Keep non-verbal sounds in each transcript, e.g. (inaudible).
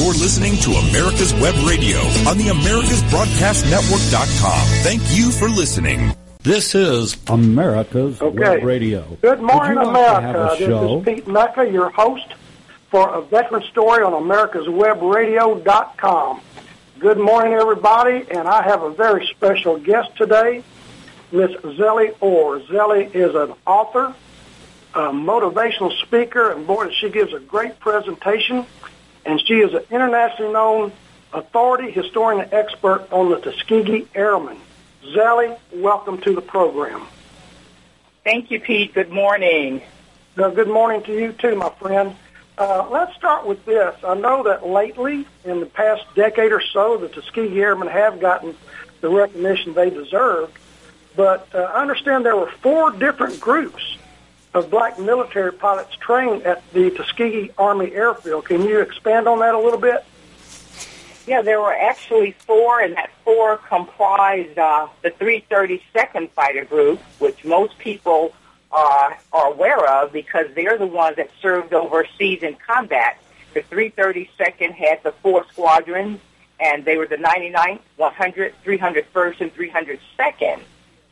You're listening to America's Web Radio on the AmericasBroadcastNetwork.com. Thank you for listening. This is America's Okay. Web Radio. Good morning, Would you like America. a show? This is Pete Mecca, your host for a veteran story on AmericasWebRadio.com. Good morning, everybody, and I have a very special guest today, Miss Zellie Orr. Zellie is an author, a motivational speaker, and boy, she gives a great presentation. And she is an internationally known authority, historian, and expert on the Tuskegee Airmen. Zellie, welcome to the program. Thank you, Pete. Good morning. Good morning to you too, my friend. Uh, let's start with this. I know that lately, in the past decade or so, the Tuskegee Airmen have gotten the recognition they deserved. But uh, I understand there were four different groups of black military pilots trained at the Tuskegee Army Airfield. Can you expand on that a little bit? Yeah, there were actually four, and that four comprised uh, the 332nd Fighter Group, which most people uh, are aware of because they're the ones that served overseas in combat. The 332nd had the four squadrons, and they were the 99th, 100th, 301st, and 302nd.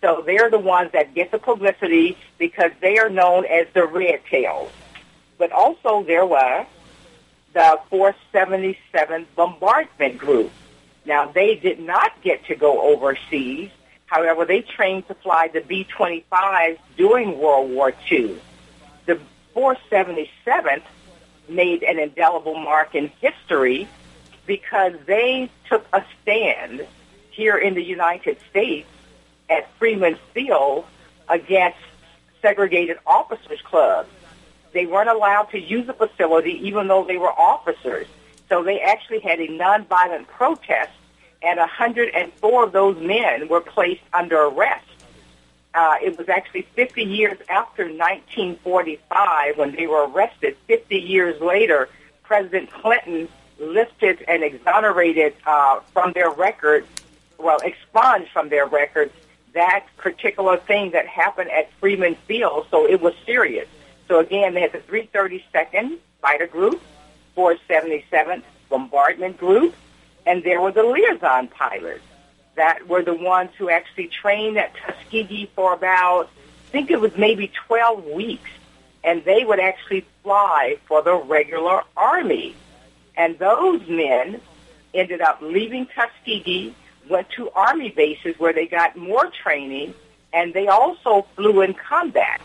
So they're the ones that get the publicity because they are known as the Red Tails. But also there was the 477 Bombardment Group. Now, they did not get to go overseas. However, they trained to fly the B-25s during World War II. The 477th made an indelible mark in history because they took a stand here in the United States at Freeman Field against segregated officers clubs. They weren't allowed to use the facility even though they were officers. So they actually had a nonviolent protest, and 104 of those men were placed under arrest. Uh, it was actually 50 years after 1945 when they were arrested. 50 years later, President Clinton lifted and exonerated uh, from their records, well, expunged from their records that particular thing that happened at Freeman Field. So it was serious. So again, they had the 332nd Fighter Group, 477th Bombardment Group, and there were the liaison pilots that were the ones who actually trained at Tuskegee for about, I think it was maybe 12 weeks, and they would actually fly for the regular Army. And those men ended up leaving Tuskegee, went to Army bases where they got more training, and they also flew in combat.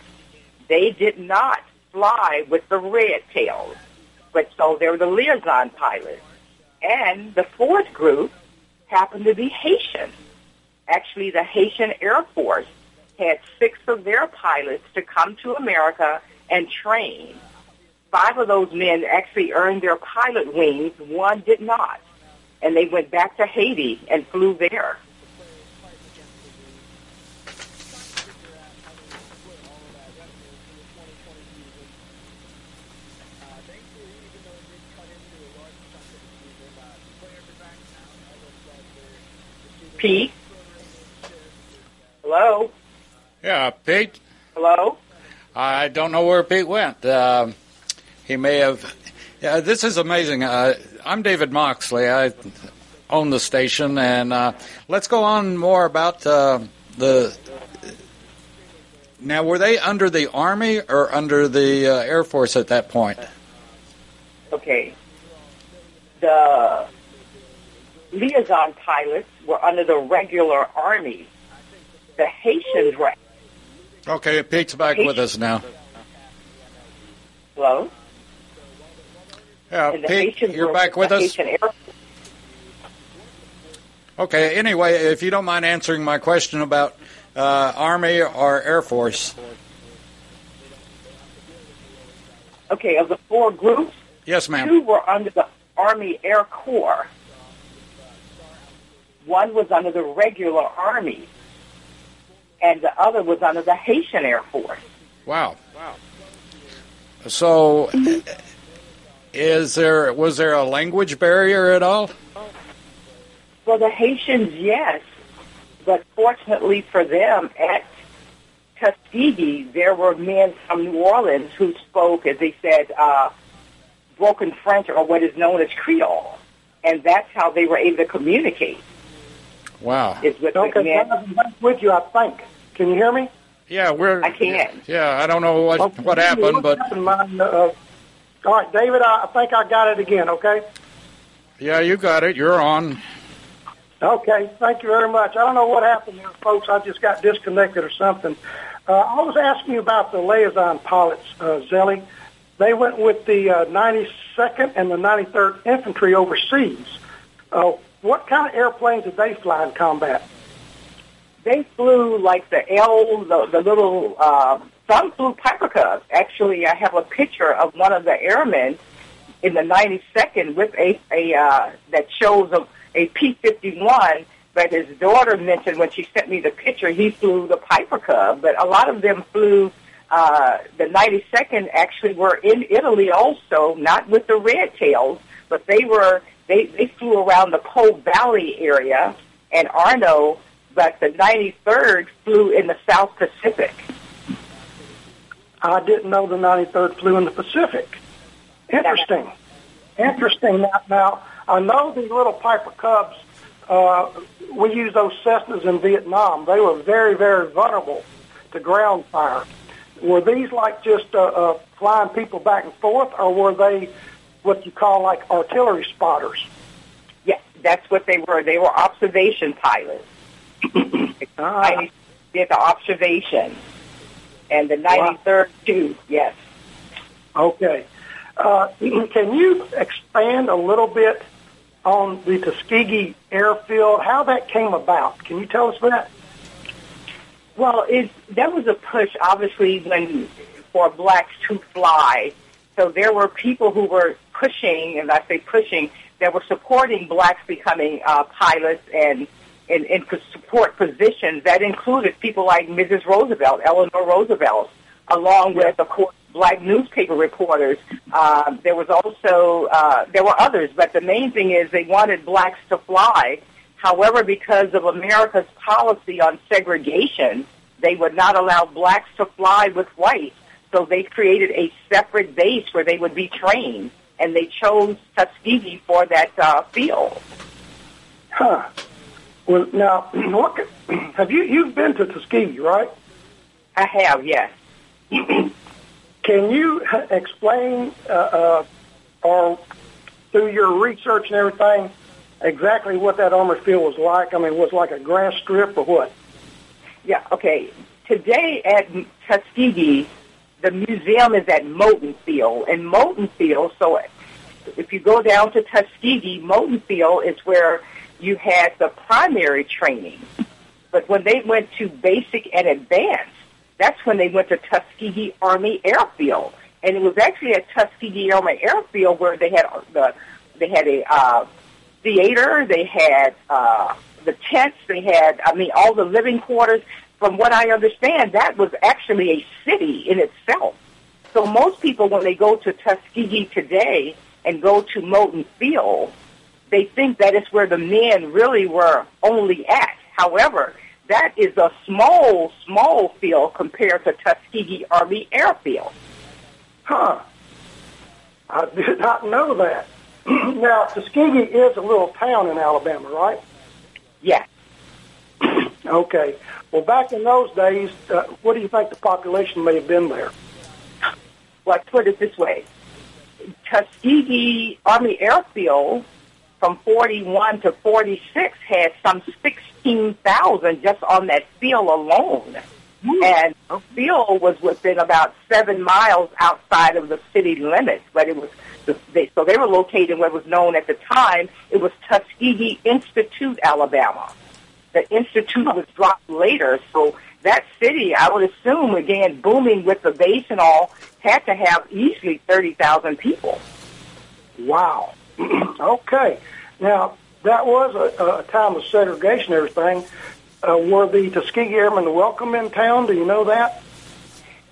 They did not fly with the red tails, but so they were the liaison pilots. And the fourth group happened to be Haitian. Actually, the Haitian Air Force had six of their pilots to come to America and train. Five of those men actually earned their pilot wings. One did not. And they went back to Haiti and flew there. Pete? Hello? Yeah, Pete. Hello? I don't know where Pete went. Um he may have. Yeah, this is amazing. Uh, I'm David Moxley. I own the station, and uh, let's go on more about uh, the. Now, were they under the Army or under the uh, Air Force at that point? Okay. The liaison pilots were under the regular army. The Haitians were. Okay, Pete's back with us now. Hello? Yeah, Pete, Haitians you're were back with us. Okay. Anyway, if you don't mind answering my question about uh, Army or Air Force. Okay, of the four groups, Yes, ma'am. two were under the Army Air Corps. One was under the regular Army, and the other was under the Haitian Air Force. Wow. Wow. So, is there was there a language barrier at all? Well, the Haitians, yes, but fortunately for them, at Tuskegee, there were men from New Orleans who spoke, as they said, uh, broken French or what is known as Creole, and that's how they were able to communicate. Wow. Is with Okay, men. With you, I think. Can you hear me? Yeah, we're. I can't. Yeah, I don't know what what happened, but happened, mine, uh, all right, David, I, I think I got it again, okay? yeah, you got it. You're on. Okay, thank you very much. I don't know what happened there, folks. I just got disconnected or something. Uh, I was asking you about the liaison pilots, uh, Zellie. They went with the uh, 92nd and the 93rd Infantry overseas. Uh, what kind of airplanes did they fly in combat? They flew like the L, the, the little, uh, some flew Piper Cubs. Actually, I have a picture of one of the airmen in the 92nd with a, a uh, that shows a, a P-51 but his daughter mentioned when she sent me the picture, he flew the Piper Cub, but a lot of them flew uh, the 92nd actually were in Italy also, not with the Red Tails, but they were, they, they flew around the Po Valley area and Arno, but the 93rd flew in the South Pacific. I didn't know the 93rd flew in the Pacific. Interesting. Interesting. Now, now I know these little Piper Cubs, uh, we used those Cessnas in Vietnam. They were very, very vulnerable to ground fire. Were these like just uh, uh, flying people back and forth, or were they what you call like artillery spotters? Yes, that's what they were. They were observation pilots. (clears throat) Ah, I did the observation. And the 93rd, too, yes. okay. Uh, (clears throat) can you expand a little bit on the Tuskegee airfield, how that came about? Can you tell us that? Well, it that was a push, obviously, when for blacks to fly. So there were people who were pushing, and I say pushing, that were supporting blacks becoming uh, pilots and in, in support positions. That included people like Mrs. Roosevelt, Eleanor Roosevelt, along with, of course, black newspaper reporters. Uh, there was also uh, there were others, but the main thing is they wanted blacks to fly. However, because of America's policy on segregation, they would not allow blacks to fly with whites. So they created a separate base where they would be trained, and they chose Tuskegee for that uh, field. Huh. Well, now, (clears throat) what, (clears throat) have you you've been to Tuskegee, right? I have, yes. (clears throat) Can you explain, uh, uh, or through your research and everything, exactly what that armored field was like? I mean, was it like a grass strip or what? Yeah, okay. Today at Tuskegee, the museum is at Moton Field. And Moton Field, so if you go down to Tuskegee, Moton Field is where you had the primary training. But when they went to basic and advanced, that's when they went to Tuskegee Army Airfield. And it was actually at Tuskegee Army Airfield where they had the they had a uh, theater, they had uh, the tents, they had I mean all the living quarters. From what I understand, that was actually a city in itself. So most people, when they go to Tuskegee today and go to Moton Field, they think that is where the men really were only at. However, that is a small, small field compared to Tuskegee Army Airfield. Huh. I did not know that. (clears throat) now, Tuskegee is a little town in Alabama, right? Yes. (clears throat) Okay. Well, back in those days, uh, what do you think the population may have been there? Well, I put it this way. Tuskegee Army Airfield from 41 to 46 had some 16,000 just on that field alone. Hmm. And the field was within about seven miles outside of the city limits, but it was they, so they were located in what was known at the time it was Tuskegee Institute, Alabama. The institute was dropped later, so that city, I would assume, again booming with the base and all, had to have easily thirty thousand people. Wow. (clears throat) okay. Now, that was a, a time of segregation and everything. Uh, were the Tuskegee Airmen welcome in town? Do you know that?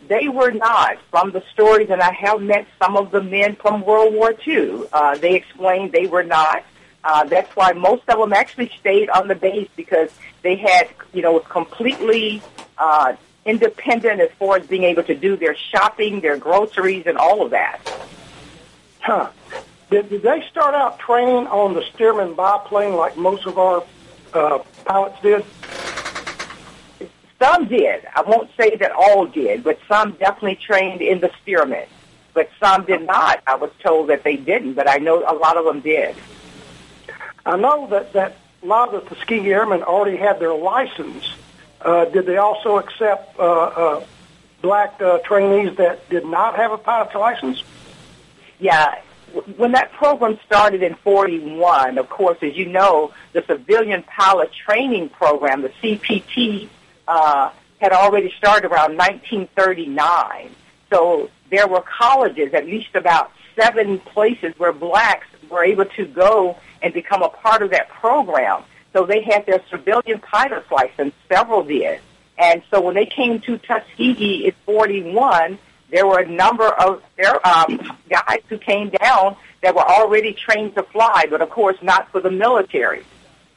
They were not. From the stories, and I have met some of the men from World War II, uh, they explained they were not. Uh, that's why most of them actually stayed on the base because they had, you know, completely uh, independent as far as being able to do their shopping, their groceries, and all of that. Huh. Did, did they start out training on the Stearman biplane like most of our uh, pilots did? Some did. I won't say that all did, but some definitely trained in the Stearman. But some did not. I was told that they didn't, but I know a lot of them did. I know that, that a lot of the Tuskegee Airmen already had their license. Uh, did they also accept uh, uh, black uh, trainees that did not have a pilot's license? Yeah. When that program started in 41, of course, as you know, the Civilian Pilot Training Program, the CPT, uh, had already started around 1939. So there were colleges, at least about seven places where blacks were able to go and become a part of that program. So they had their civilian pilot's license, several did. And so when they came to Tuskegee in 41, there were a number of their um, guys who came down that were already trained to fly, but of course not for the military.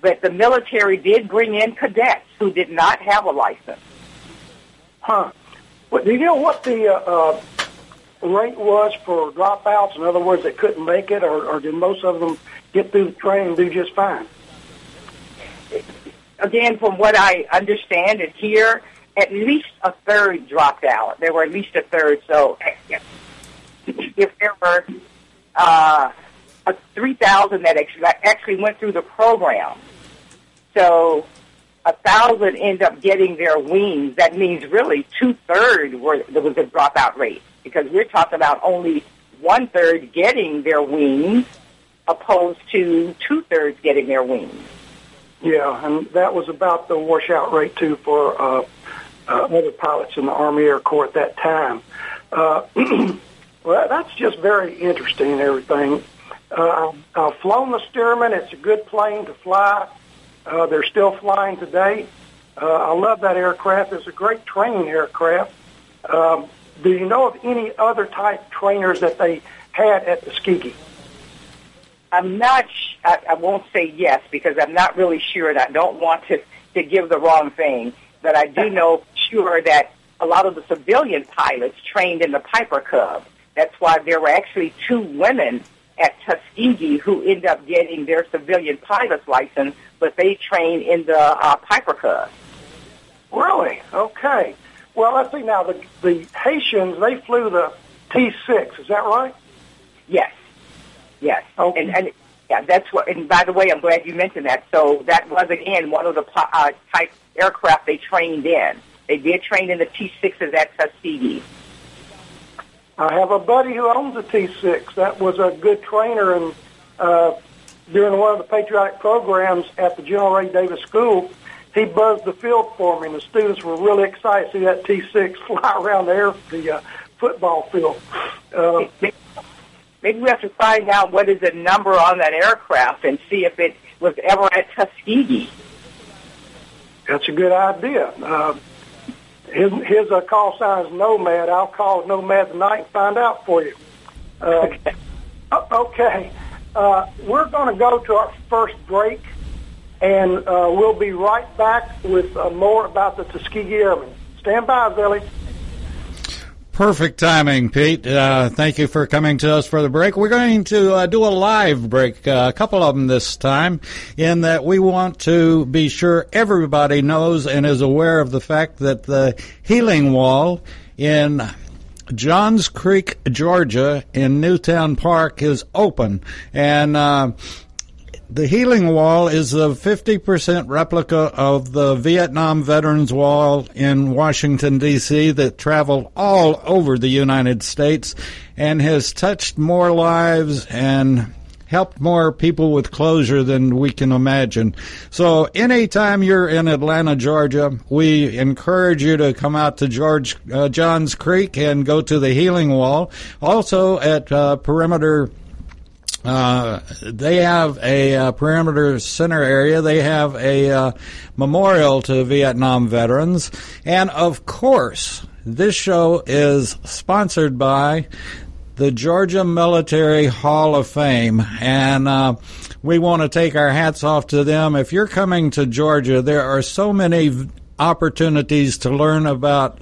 But the military did bring in cadets who did not have a license. Huh. But do you know what the uh, uh, rate was for dropouts? In other words, that couldn't make it, or, or did most of them get through the training and do just fine? Again, from what I understand and hear, at least a third dropped out. There were at least a third. So if there were uh, 3,000 that actually went through the program, so a thousand end up getting their wings. That means really two thirds were there was a dropout rate because we're talking about only one third getting their wings, opposed to two thirds getting their wings. Yeah, and that was about the washout rate too for uh, uh, other pilots in the Army Air Corps at that time. Uh, (clears throat) well, that's just very interesting and everything. Uh, I've flown the Stearman. It's a good plane to fly. Uh, they're still flying today. Uh, I love that aircraft. It's a great training aircraft. Um, do you know of any other type trainers that they had at Tuskegee? I'm not. Sh- I, I won't say yes because I'm not really sure, and I don't want to to give the wrong thing. But I do (laughs) know sure that a lot of the civilian pilots trained in the Piper Cub. That's why there were actually two women at Tuskegee who end up getting their civilian pilot's license, but they train in the uh, Piper Cub. Really? Okay. Well, let's see now. The the Haitians they flew the T six. Is that right? Yes. Yes. Okay. And, and yeah, that's what. And by the way, I'm glad you mentioned that. So that was again one of the uh, type aircraft they trained in. They did train in the T6s at Tuskegee. I have a buddy who owns a T6. That was a good trainer, and uh, during one of the patriotic programs at the General Ray Davis School, he buzzed the field for me, and the students were really excited to see that T6 (laughs) fly around the air, the uh, football field. Uh, Maybe we have to find out what is the number on that aircraft and see if it was ever at Tuskegee. That's a good idea. Uh, his his uh, call sign is Nomad. I'll call Nomad tonight and find out for you. Uh, Okay. okay. Uh, we're going to go to our first break, and uh, we'll be right back with uh, more about the Tuskegee Airmen. Stand by, Zellie. Perfect timing, Pete. Uh, thank you for coming to us for the break. We're going to uh, do a live break, uh, a couple of them this time, in that we want to be sure everybody knows and is aware of the fact that the healing wall in Johns Creek, Georgia, in Newtown Park is open. And, uh, the Healing Wall is a 50% replica of the Vietnam Veterans Wall in Washington, D.C., that traveled all over the United States and has touched more lives and helped more people with closure than we can imagine. So anytime you're in Atlanta, Georgia, we encourage you to come out to George uh, Johns Creek and go to the Healing Wall. Also at uh, Perimeter uh, they have a uh, perimeter center area. They have a uh, memorial to Vietnam veterans. And of course, this show is sponsored by the Georgia Military Hall of Fame. And uh, we want to take our hats off to them. If you're coming to Georgia, there are so many opportunities to learn about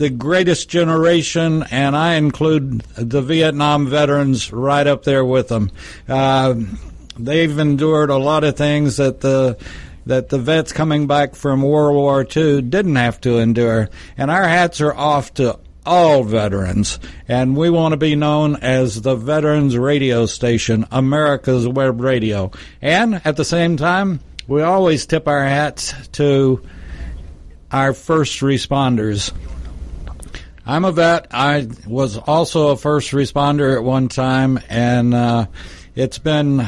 the greatest generation, and I include the Vietnam veterans right up there with them. Uh, they've endured a lot of things that the that the vets coming back from World War II didn't have to endure. And our hats are off to all veterans. And we want to be known as the Veterans Radio Station, America's Web Radio. And at the same time, we always tip our hats to our first responders. I'm a vet. I was also a first responder at one time, and uh, it's been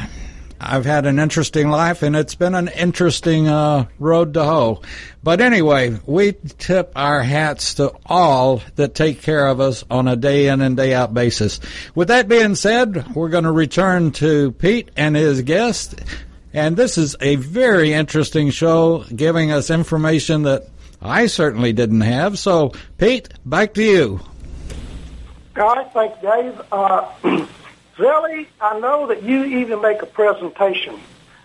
I've had an interesting life, and it's been an interesting uh, road to hoe. But anyway, we tip our hats to all that take care of us on a day in and day out basis. With that being said, we're going to return to Pete and his guest. And this is a very interesting show, giving us information that I certainly didn't have. So, Pete, back to you. Right, thanks, Dave. Uh, (clears throat) Zellie, I know that you even make a presentation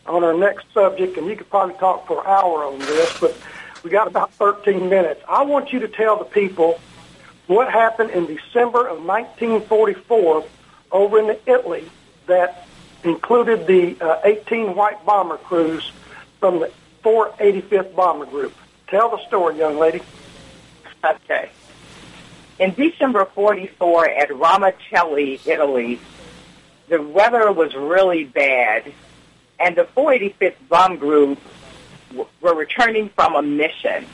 on our next subject, and you could probably talk for an hour on this, but we got about 13 minutes. I want you to tell the people what happened in December of 1944 over in Italy that included the uh, 18 white bomber crews from the 485th Bomber Group. Tell the story, young lady. Okay. In December 44 at Ramitelli, Italy, the weather was really bad, and the 485th Bomb Group were returning from a mission.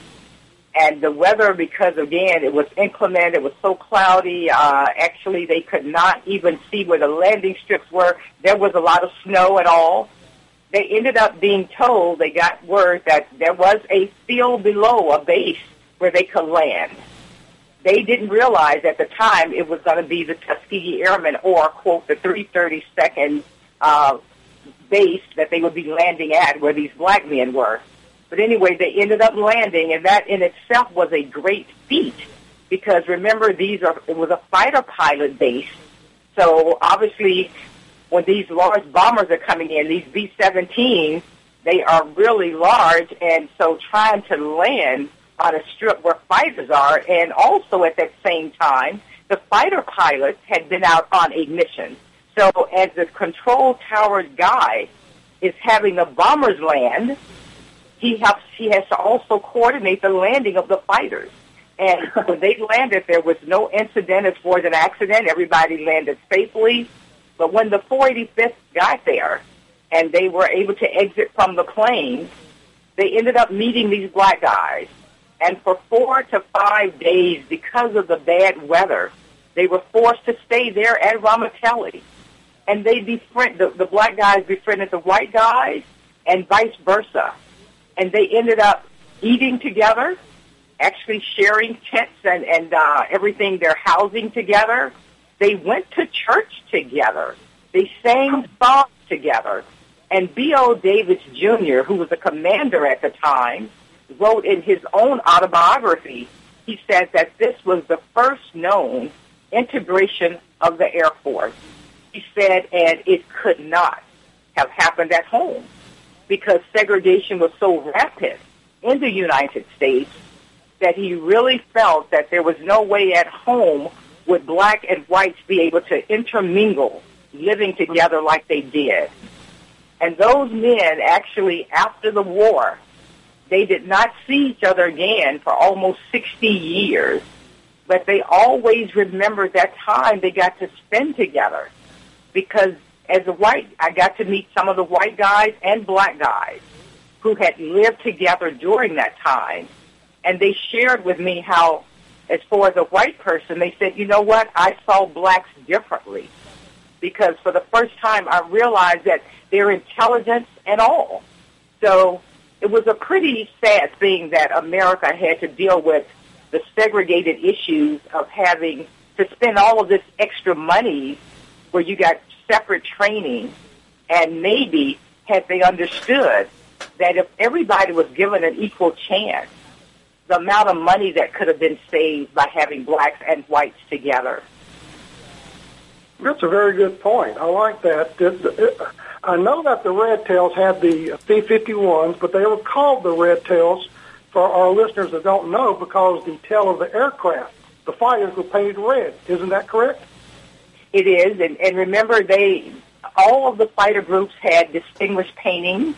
And the weather, because again, it was inclement, it was so cloudy, uh, actually they could not even see where the landing strips were. There was a lot of snow at all. They ended up being told, they got word that there was a field below a base where they could land they didn't realize at the time it was going to be the Tuskegee Airmen or, quote, the 332nd uh, base that they would be landing at where these black men were. But anyway, they ended up landing, and that in itself was a great feat because remember, these are it was a fighter pilot base. So obviously, when these large bombers are coming in, these B-17s, they are really large, and so trying to land on a strip where fighters are, and also at that same time, the fighter pilots had been out on a mission. So as the control tower guy is having the bombers land, he has he has to also coordinate the landing of the fighters. And when they landed, there was no incident as far as an accident. Everybody landed safely. But when the 485th got there and they were able to exit from the plane, they ended up meeting these black guys and for four to five days, because of the bad weather, they were forced to stay there at Ramitelli. And they befriend the, the black guys befriended the white guys, and vice versa. And they ended up eating together, actually sharing tents and and uh, everything. Their housing together. They went to church together. They sang songs together. And B.O. Davis Jr., who was a commander at the time, wrote in his own autobiography, he said that this was the first known integration of the Air Force. He said, and it could not have happened at home because segregation was so rapid in the United States that he really felt that there was no way at home would black and whites be able to intermingle living together like they did. And those men actually, after the war, they did not see each other again for almost 60 years, but they always remembered that time they got to spend together. Because as a white, I got to meet some of the white guys and black guys who had lived together during that time. And they shared with me how, as far as a white person, they said, you know what, I saw blacks differently. Because for the first time, I realized that their intelligence and all. So it was a pretty sad thing that America had to deal with the segregated issues of having to spend all of this extra money where you got separate training and maybe had they understood that if everybody was given an equal chance, the amount of money that could have been saved by having blacks and whites together. That's a very good point. I like that. I know that the Red Tails had the P-51s, but they were called the Red Tails for our listeners that don't know because the tail of the aircraft the fighters were painted red. Isn't that correct? It is, and, and remember, they all of the fighter groups had distinguished painting,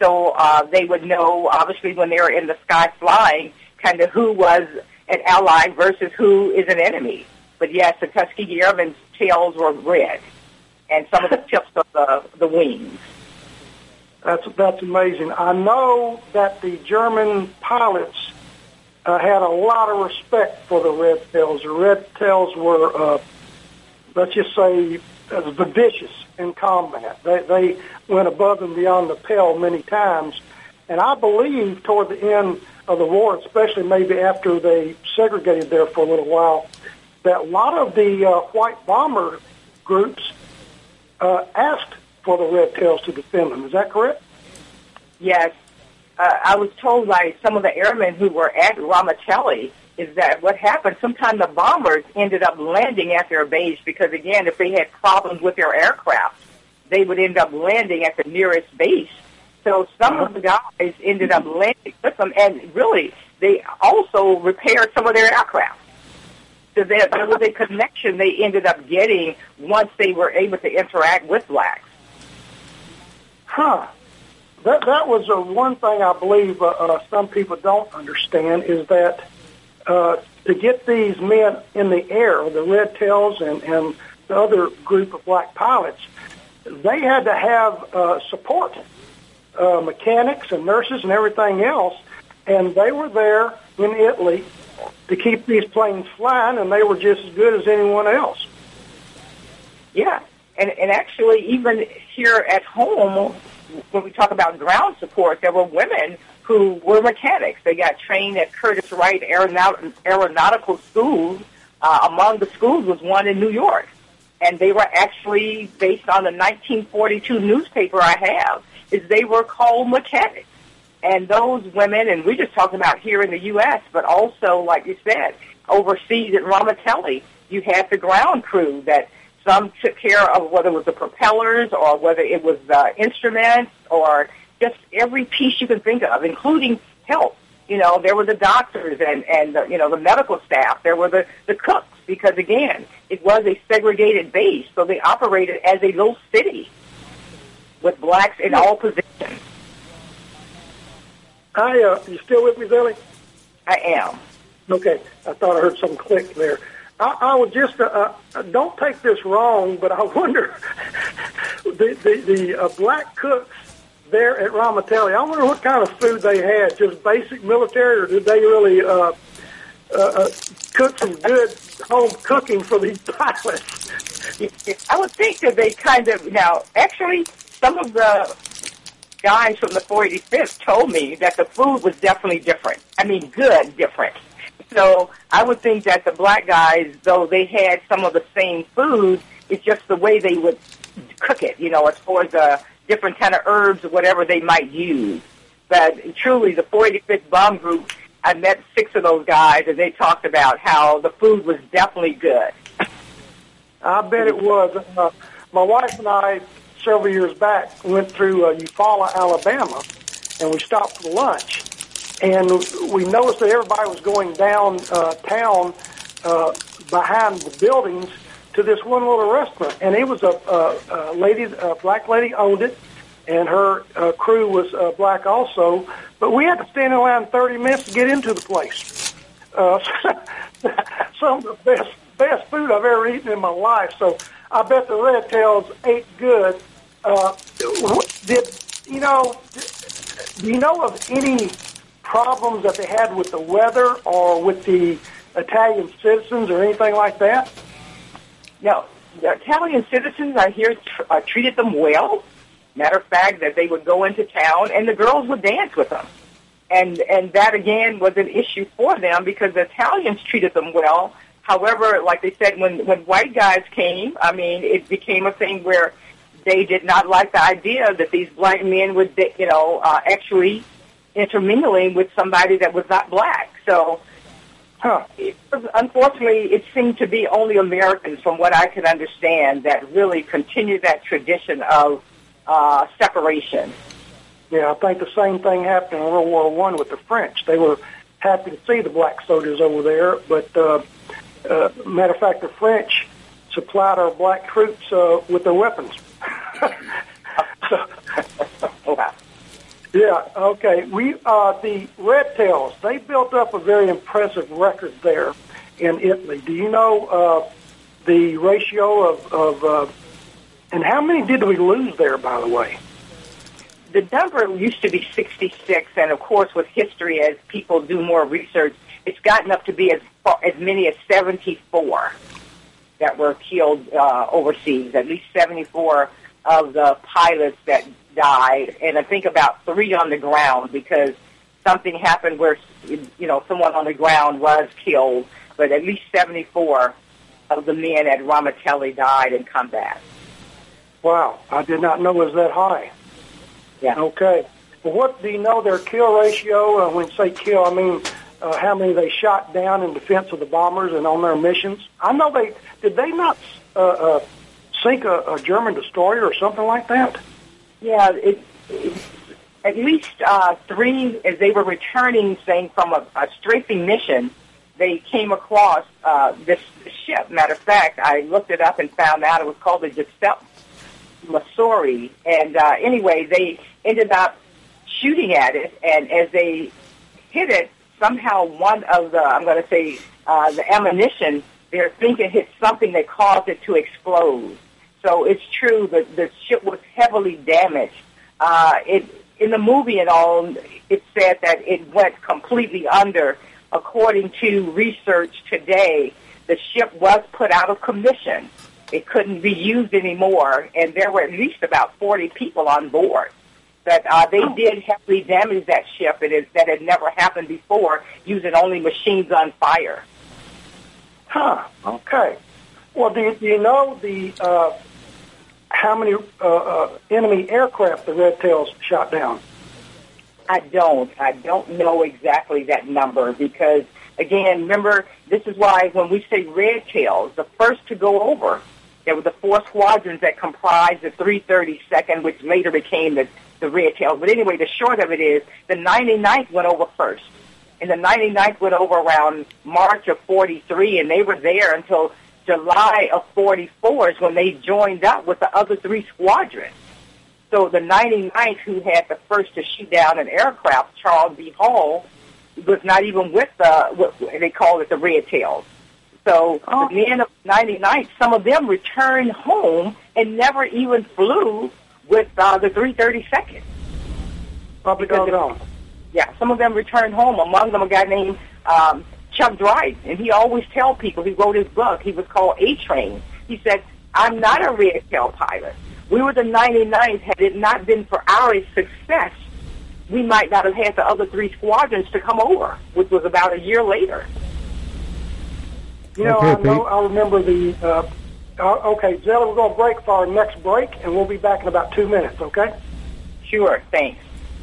so uh, they would know, obviously, when they were in the sky flying, kind of who was an ally versus who is an enemy. But yes, the Tuskegee Airmen's tails were red, and some of the (laughs) tips of the, the wings. That's that's amazing. I know that the German pilots uh, had a lot of respect for the Red Tails. The Red Tails were, uh, let's just say, uh, vicious in combat. They they went above and beyond the pale many times, and I believe toward the end of the war, especially maybe after they segregated there for a little while, that a lot of the uh, white bomber groups uh, asked for the Red Tails to defend them. Is that correct? Yes. Uh, I was told by some of the airmen who were at Ramitelli is that what happened, sometimes the bombers ended up landing at their base because, again, if they had problems with their aircraft, they would end up landing at the nearest base. So some of the guys ended up landing with them, and really, they also repaired some of their aircraft. So there, there was a connection they ended up getting once they were able to interact with blacks. Huh. That that was uh, one thing I believe uh, uh, some people don't understand is that uh, to get these men in the air, the Red Tails and, and the other group of black pilots, they had to have uh, support, uh, mechanics and nurses and everything else, and they were there in Italy to keep these planes flying, and they were just as good as anyone else. Yeah, and and actually, even here at home, when we talk about ground support, there were women who were mechanics. They got trained at Curtiss Wright Aeronaut- Aeronautical School. Uh, among the schools was one in New York, and they were actually based on the 1942 newspaper I have. Is they were called mechanics. And those women, and we just talked about here in the U.S., but also, like you said, overseas at Ramitelli, you had the ground crew that some took care of whether it was the propellers or whether it was the instruments or just every piece you can think of, including health. You know, there were the doctors and, and the, you know, the medical staff. There were the, the cooks because, again, it was a segregated base, so they operated as a little city with blacks in all positions. I, uh, you still with me, Billy? I am. Okay, I thought I heard some click there. I, I would just uh, uh, don't take this wrong, but I (laughs) wonder the the, the uh, black cooks there at Ramitelli. I wonder what kind of food they had. Just basic military, or did they really uh, uh, uh, cook some good home cooking for these (laughs) pilots? I would think that they kind of now actually some of the guys from the 45th told me that the food was definitely different. I mean, good different. So I would think that the black guys, though they had some of the same food, it's just the way they would cook it, you know, as far as the different kind of herbs or whatever they might use. But truly, the 45th bomb group, I met six of those guys, and they talked about how the food was definitely good. I bet it was. Uh, my wife and I, several years back, went through uh, Eufaula, Alabama, and we stopped for lunch and we noticed that everybody was going down uh, town uh, behind the buildings to this one little restaurant, and it was a, a, a lady, a black lady owned it, and her uh, crew was uh, black also. But we had to stand in line 30 minutes to get into the place. Uh, (laughs) some of the best best food I've ever eaten in my life. So I bet the Red Tails ate good. Uh, did you know? Do you know of any problems that they had with the weather or with the Italian citizens or anything like that? No, the Italian citizens I hear tr- uh, treated them well. Matter of fact, that they would go into town and the girls would dance with them, and and that again was an issue for them because the Italians treated them well. However, like they said, when when white guys came, I mean, it became a thing where they did not like the idea that these black men would, you know, uh, actually intermingling with somebody that was not black. So, huh, it unfortunately, it seemed to be only Americans, from what I could understand, that really continued that tradition of uh, separation. Yeah, I think the same thing happened in World War One with the French. They were happy to see the black soldiers over there, but uh, uh, matter of fact, the French supplied our black troops uh, with their weapons. Wow. (laughs) Yeah, okay. We uh, the Red Tails. They built up a very impressive record there in Italy. Do you know uh, the ratio of, of uh, and how many did we lose there? By the way, the number used to be 66, and of course, with history, as people do more research, it's gotten up to be as far, as many as 74 that were killed uh, overseas. At least 74 of the pilots that died, and I think about three on the ground because something happened where you know someone on the ground was killed, but at least 74 of the men at Ramitelli died in combat. Wow, I did not know it was that high. Yeah. Okay. Well, what do you know their kill ratio? Uh, when say kill, I mean uh, how many they shot down in defense of the bombers and on their missions. I know they did they not uh, uh, sink a, a German destroyer or something like that. Yeah, it, it at least uh, three, as they were returning, saying from a, a strafing mission, they came across uh, this ship. Matter of fact, I looked it up and found out it was called the Giuseppe Missori. And uh, anyway, they ended up shooting at it, and as they hit it, somehow one of the, I'm going to say, uh, the ammunition, they're thinking hit something that caused it to explode. So it's true that the ship was heavily damaged. Uh, it in the movie and all, it said that it went completely under. According to research today, the ship was put out of commission. It couldn't be used anymore, and there were at least about 40 people on board. That uh, they did heavily damage that ship. It is that had never happened before, using only machine gun fire. Huh. Okay. Well, do you, do you know the uh, how many uh, uh, enemy aircraft the Red Tails shot down? I don't. I don't know exactly that number because, again, remember, this is why when we say Red Tails, the first to go over, there were the four squadrons that comprised the 332nd, which later became the, the Red Tails. But anyway, the short of it is the 99th went over first. And the 99th went over around March of 43, and they were there until July of 44 is when they joined up with the other three squadrons. So the 99th, who had the first to shoot down an aircraft, Charles B. Hall, was not even with the, what they called it the Red Tails. So oh. the men of 99th, some of them returned home and never even flew with uh, the 332nd. Probably because yeah, some of them returned home. Among them, a guy named um, Chuck Dryden, and he always tell people, he wrote his book, he was called A-Train. He said, I'm not a red tail pilot. We were the 99th. Had it not been for our success, we might not have had the other three squadrons to come over, which was about a year later. You know, okay, I, know I remember the. Uh, uh, okay, Zella, we're going to break for our next break, and we'll be back in about two minutes. Okay? Sure. Thanks.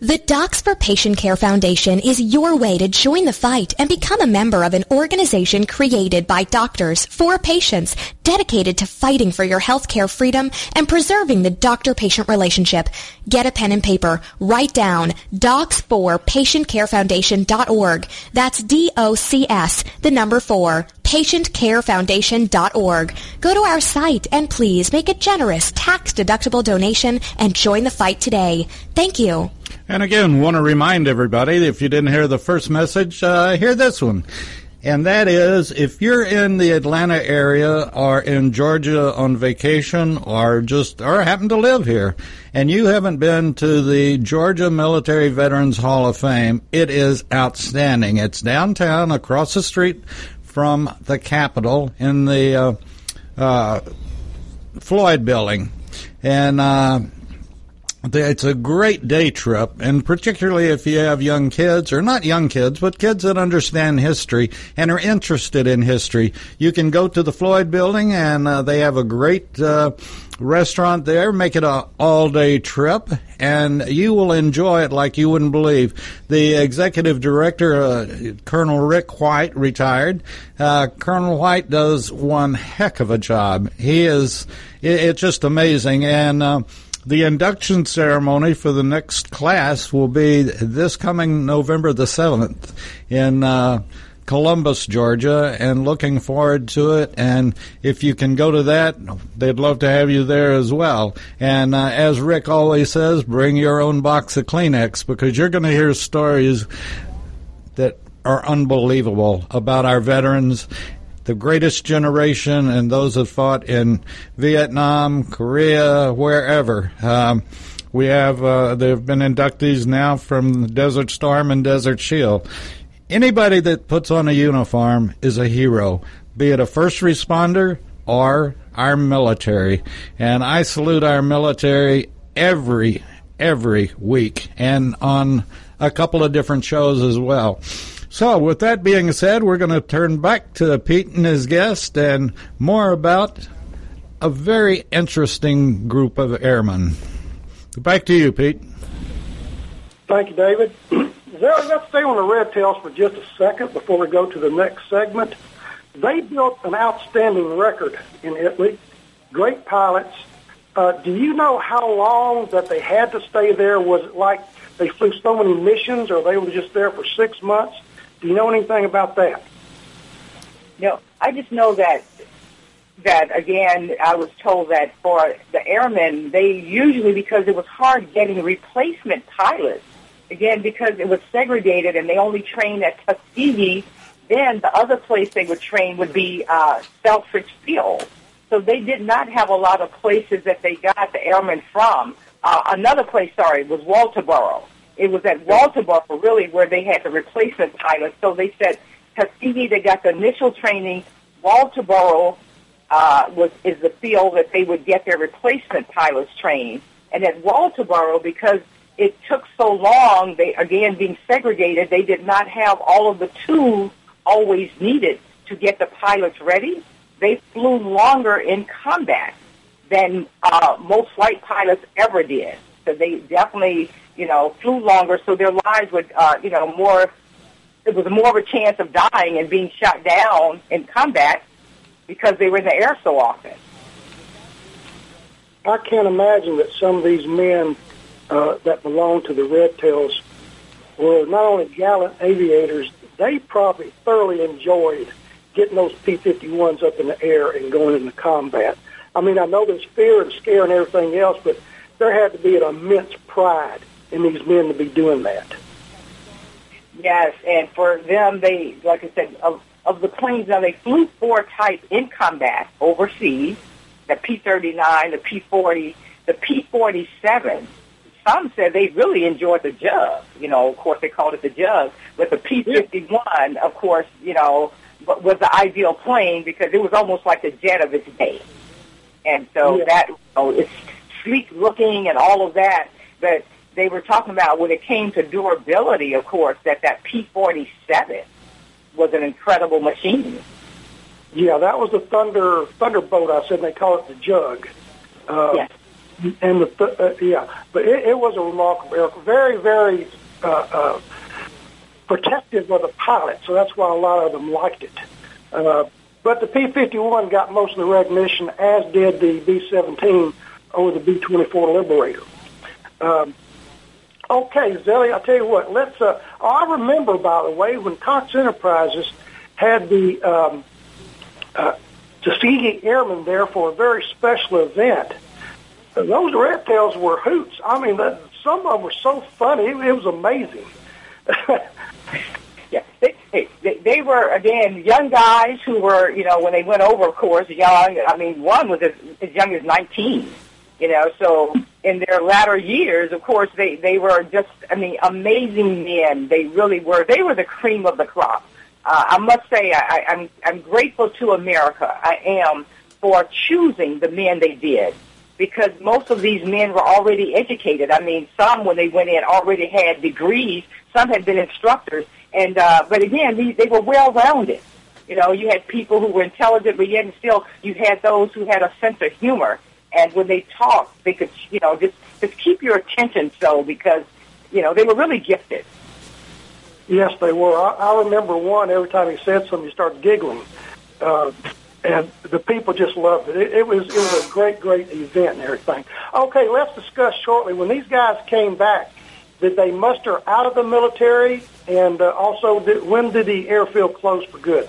The Docs for Patient Care Foundation is your way to join the fight and become a member of an organization created by doctors for patients dedicated to fighting for your healthcare freedom and preserving the doctor-patient relationship. Get a pen and paper. Write down docs4patientcarefoundation.org. That's D-O-C-S, the number four, patientcarefoundation.org. Go to our site and please make a generous tax-deductible donation and join the fight today. Thank you. And again, want to remind everybody if you didn't hear the first message, uh, hear this one. And that is if you're in the Atlanta area or in Georgia on vacation or just or happen to live here and you haven't been to the Georgia Military Veterans Hall of Fame, it is outstanding. It's downtown across the street from the Capitol in the uh, uh, Floyd building. And uh, it's a great day trip, and particularly if you have young kids, or not young kids, but kids that understand history and are interested in history. You can go to the Floyd Building, and uh, they have a great uh, restaurant there. Make it a all day trip, and you will enjoy it like you wouldn't believe. The executive director, uh, Colonel Rick White, retired. Uh, Colonel White does one heck of a job. He is. It, it's just amazing, and uh, the induction ceremony for the next class will be this coming November the 7th in uh, Columbus, Georgia, and looking forward to it. And if you can go to that, they'd love to have you there as well. And uh, as Rick always says, bring your own box of Kleenex because you're going to hear stories that are unbelievable about our veterans the greatest generation and those that fought in Vietnam, Korea, wherever. Um, we have uh, there have been inductees now from Desert Storm and Desert Shield. Anybody that puts on a uniform is a hero, be it a first responder or our military. And I salute our military every every week and on a couple of different shows as well. So, with that being said, we're going to turn back to Pete and his guest and more about a very interesting group of airmen. Back to you, Pete. Thank you, David. (clears throat) Zara, let's stay on the Red Tails for just a second before we go to the next segment. They built an outstanding record in Italy. Great pilots. Uh, do you know how long that they had to stay there? Was it like they flew so many missions, or they were just there for six months? Do you know anything about that? No, I just know that that again, I was told that for the airmen, they usually because it was hard getting replacement pilots. Again, because it was segregated and they only trained at Tuskegee. Then the other place they would train would be uh, Selfridge Field. So they did not have a lot of places that they got the airmen from. Uh, another place, sorry, was Walterboro it was at Walterboro really where they had the replacement pilots. So they said Tuskegee, they got the initial training. Walterboro uh, was is the field that they would get their replacement pilots trained. And at Walterboro, because it took so long, they again being segregated, they did not have all of the tools always needed to get the pilots ready. They flew longer in combat than uh, most flight pilots ever did. So they definitely you know, flew longer, so their lives would, uh, you know, more. It was more of a chance of dying and being shot down in combat because they were in the air so often. I can't imagine that some of these men uh, that belonged to the Red Tails were not only gallant aviators, they probably thoroughly enjoyed getting those P-51s up in the air and going into combat. I mean, I know there's fear and scare and everything else, but there had to be an immense pride in these men to be doing that. Yes, and for them, they, like I said, of, of the planes, now they flew four types in combat overseas, the P-39, the P-40, the P-47. Some said they really enjoyed the Jug. You know, of course, they called it the Jug. But the P-51, of course, you know, was the ideal plane because it was almost like the jet of its day. And so yeah. that, you know, it's sleek looking and all of that. But they were talking about when it came to durability, of course, that that P-47 was an incredible machine. Yeah, that was the Thunder Thunderbolt. I said they call it the Jug. Uh, yes. And the uh, yeah, but it, it was a remarkable aircraft. Very, very uh, uh, protective of the pilot. So that's why a lot of them liked it. Uh, but the P-51 got most of the recognition, as did the B-17 or the B-24 Liberator. Um, Okay, Zellie, I'll tell you what. Let's. Uh, I remember, by the way, when Cox Enterprises had the um, uh, Tuskegee Airmen there for a very special event. Those red tails were hoots. I mean, the, some of them were so funny. It, it was amazing. yeah, they, they, they were again young guys who were, you know, when they went over, of course, young. I mean, one was as, as young as nineteen you know, so in their latter years, of course, they, they were just, I mean, amazing men. They really were. They were the cream of the crop. Uh, I must say, I, I'm, I'm grateful to America. I am for choosing the men they did. because most of these men were already educated. I mean, some when they went in already had degrees. Some had been instructors, and uh, but again, these, they were well rounded. You know, you had people who were intelligent, but yet still you had those who had a sense of humor. And when they talked, they could, you know, just just keep your attention so because, you know, they were really gifted. Yes, they were. I, I remember one. Every time he said something, he started giggling, uh, and the people just loved it. it. It was it was a great, great event and everything. Okay, let's discuss shortly. When these guys came back, did they muster out of the military? And uh, also, did, when did the airfield close for good?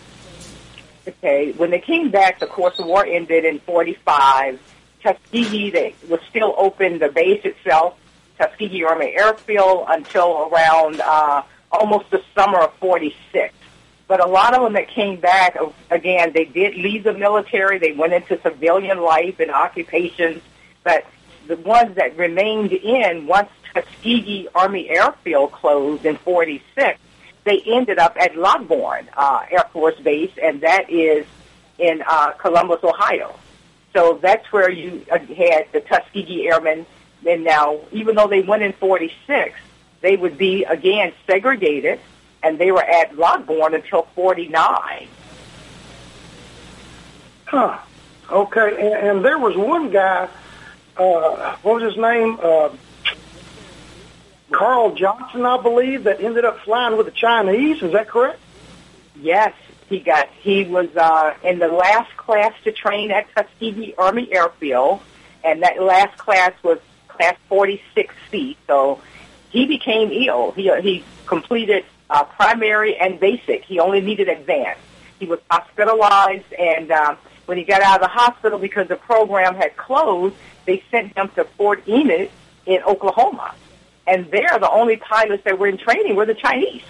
Okay, when they came back, of course, the war ended in 45. Tuskegee they, was still open, the base itself, Tuskegee Army Airfield, until around uh, almost the summer of 46. But a lot of them that came back, again, they did leave the military. They went into civilian life and occupations. But the ones that remained in, once Tuskegee Army Airfield closed in 46, they ended up at Lockbourne uh, Air Force Base, and that is in uh, Columbus, Ohio. So that's where you uh, had the Tuskegee Airmen. And now, even though they went in 46, they would be again segregated, and they were at Lockbourne until 49. Huh. Okay, and, and there was one guy. Uh, what was his name? Uh, Carl Johnson, I believe, that ended up flying with the Chinese. Is that correct? Yes, he got. He was uh, in the last class to train at Tuskegee Army Airfield, and that last class was class 46C. So he became ill. He he completed uh, primary and basic. He only needed advanced. He was hospitalized, and uh, when he got out of the hospital because the program had closed, they sent him to Fort Enid in Oklahoma. And there, the only pilots that were in training were the Chinese.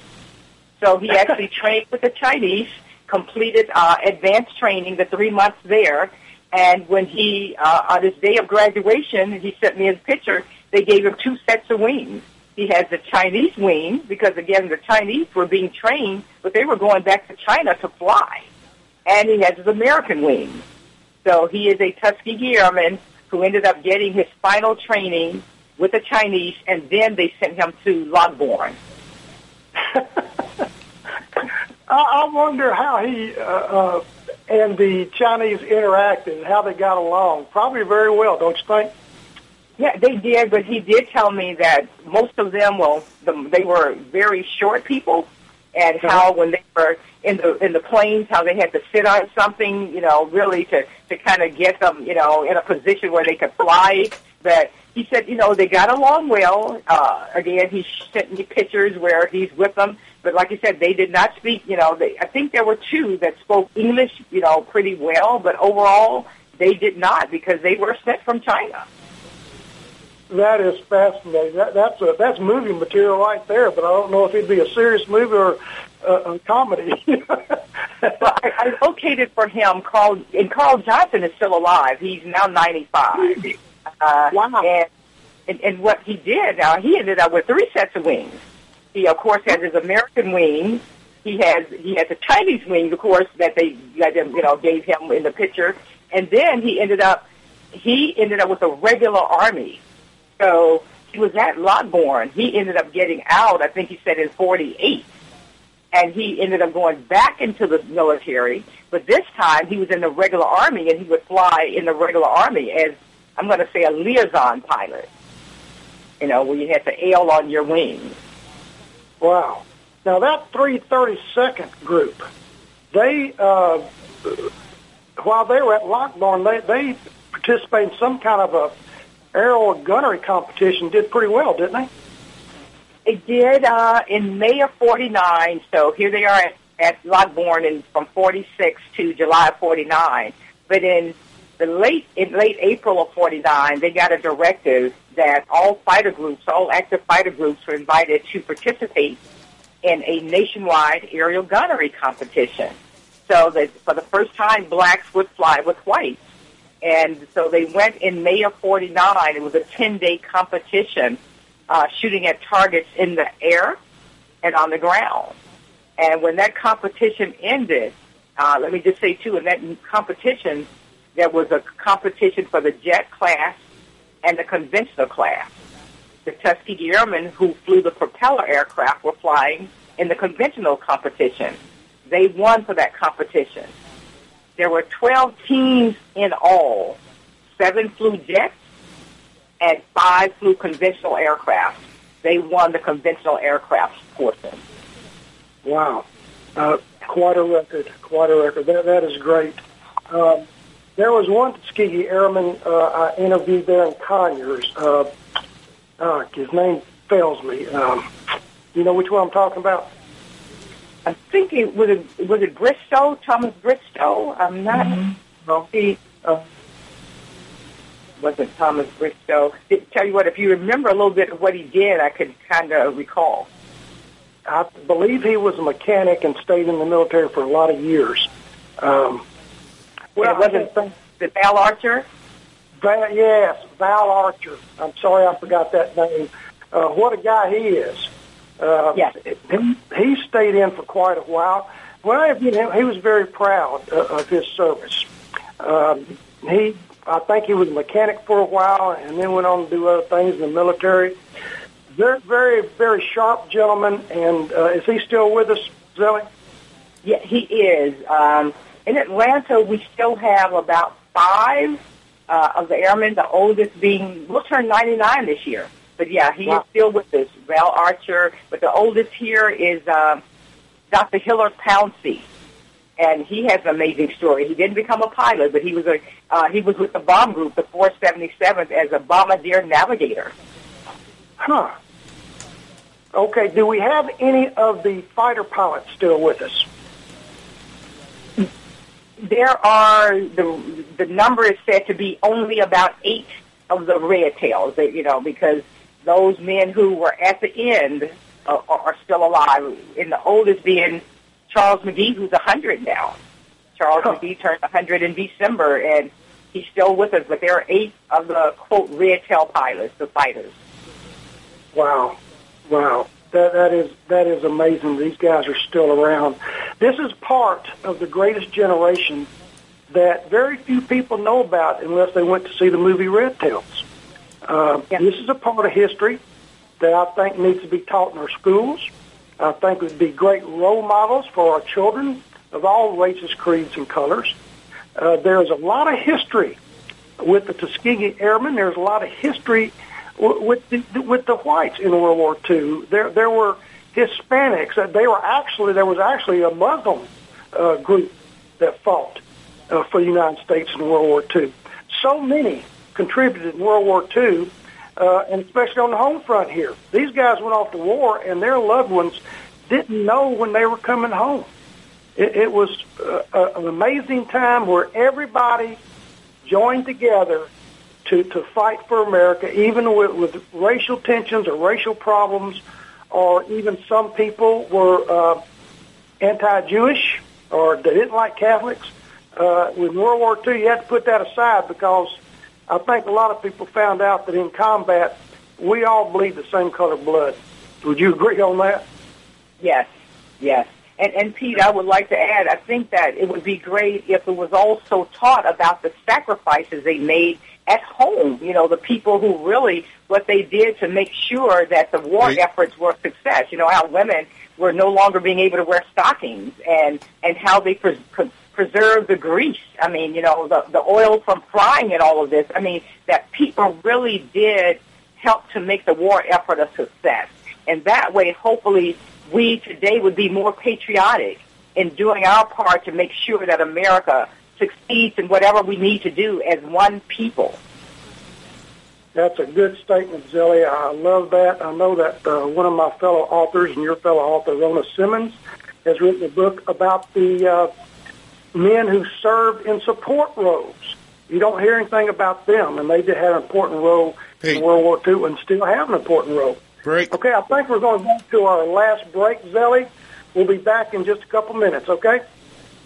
So he (laughs) actually trained with the Chinese, completed uh, advanced training, the three months there, and when he, uh, on his day of graduation, he sent me his picture, they gave him two sets of wings. He has the Chinese wing because again the Chinese were being trained, but they were going back to China to fly. And he has his American wing. So he is a Tuskegee Airman who ended up getting his final training with the Chinese, and then they sent him to Lockbourne. (laughs) I wonder how he uh, uh, and the Chinese interacted, how they got along. Probably very well, don't you think? Yeah, they did, but he did tell me that most of them, well, the, they were very short people, and uh-huh. how when they were in the in the planes, how they had to sit on something, you know, really to to kind of get them, you know, in a position where they could fly. That he said, you know, they got along well. Uh, again, he sent me pictures where he's with them, but like I said, they did not speak. You know, they, I think there were two that spoke English, you know, pretty well, but overall, they did not because they were sent from China. That is fascinating. That, that's a, that's movie material right there. But I don't know if it'd be a serious movie or a, a comedy. (laughs) well, I, I located for him Carl, and Carl Johnson is still alive. He's now ninety five. Uh, wow. And, and and what he did, uh, he ended up with three sets of wings. He of course has his American wings. He has he has a Chinese wings, of course, that they that you know gave him in the picture, and then he ended up he ended up with a regular army so he was at Lockbourne. He ended up getting out, I think he said in 48. And he ended up going back into the military. But this time he was in the regular army and he would fly in the regular army as, I'm going to say, a liaison pilot. You know, where you had the ale on your wings. Wow. Now that 332nd group, they, uh, while they were at Lockbourne, they, they participated in some kind of a aerial gunnery competition did pretty well, didn't they? It did uh, in May of 49. So here they are at, at Lockbourne in, from 46 to July of 49. But in the late in late April of 49, they got a directive that all fighter groups, all active fighter groups, were invited to participate in a nationwide aerial gunnery competition. So that for the first time, blacks would fly with whites. And so they went in May of 49. It was a 10-day competition uh, shooting at targets in the air and on the ground. And when that competition ended, uh, let me just say too, in that competition, there was a competition for the jet class and the conventional class. The Tuskegee Airmen who flew the propeller aircraft were flying in the conventional competition. They won for that competition. There were 12 teams in all. Seven flew jets and five flew conventional aircraft. They won the conventional aircraft portion. Wow. Uh, quite a record. Quite a record. That, that is great. Um, there was one Tuskegee Airman uh, I interviewed there in Conyers. Uh, uh, his name fails me. Um, you know which one I'm talking about? I think it was it was it Bristow, Thomas Bristow. I'm not. Mm-hmm. He uh, wasn't Thomas Bristow. It, tell you what, if you remember a little bit of what he did, I could kind of recall. I believe he was a mechanic and stayed in the military for a lot of years. Um, well, it wasn't the Val Archer. Val, yes, Val Archer. I'm sorry, I forgot that name. Uh, what a guy he is. Uh, yes. He, he stayed in for quite a while. When I interviewed him, he was very proud uh, of his service. Um, he, I think he was a mechanic for a while and then went on to do other things in the military. Very, very, very sharp gentleman. And uh, is he still with us, Zellie? Yeah, he is. Um, in Atlanta, we still have about five uh, of the airmen, the oldest being, we'll turn 99 this year. But yeah, he wow. is still with us, Val Archer. But the oldest here is uh, Dr. Hillard Pouncey, and he has an amazing story. He didn't become a pilot, but he was a uh, he was with the bomb group, the 477th, as a bombardier navigator. Huh. Okay. Do we have any of the fighter pilots still with us? There are the the number is said to be only about eight of the red tails. You know because those men who were at the end uh, are still alive. And the oldest being Charles McGee, who's a 100 now. Charles huh. McGee turned a 100 in December, and he's still with us. But there are eight of the, quote, red tail pilots, the fighters. Wow. Wow. That, that is that is amazing. These guys are still around. This is part of the greatest generation that very few people know about unless they went to see the movie Red Tails. Uh, yeah. This is a part of history that I think needs to be taught in our schools. I think would be great role models for our children of all races, creeds, and colors. Uh, there's a lot of history with the Tuskegee Airmen. There's a lot of history with the, with the whites in World War II. There there were Hispanics. They were actually there was actually a Muslim uh, group that fought uh, for the United States in World War II. So many contributed in World War II, uh, and especially on the home front here. These guys went off to war, and their loved ones didn't know when they were coming home. It, it was uh, an amazing time where everybody joined together to, to fight for America, even with, with racial tensions or racial problems, or even some people were uh, anti-Jewish or they didn't like Catholics. Uh, with World War II, you had to put that aside because I think a lot of people found out that in combat, we all bleed the same color blood. Would you agree on that? Yes, yes. And, and Pete, I would like to add, I think that it would be great if it was also taught about the sacrifices they made at home. You know, the people who really, what they did to make sure that the war right. efforts were a success. You know, how women were no longer being able to wear stockings and, and how they pre- pre- preserve the grease. I mean, you know, the, the oil from frying and all of this. I mean, that people really did help to make the war effort a success. And that way, hopefully, we today would be more patriotic in doing our part to make sure that America succeeds in whatever we need to do as one people. That's a good statement, Zellie. I love that. I know that uh, one of my fellow authors and your fellow author, Rona Simmons, has written a book about the uh, men who served in support roles. You don't hear anything about them, and they did have an important role hey. in World War II and still have an important role. Break. Okay, I think we're going to go to our last break, Zellie. We'll be back in just a couple minutes, okay?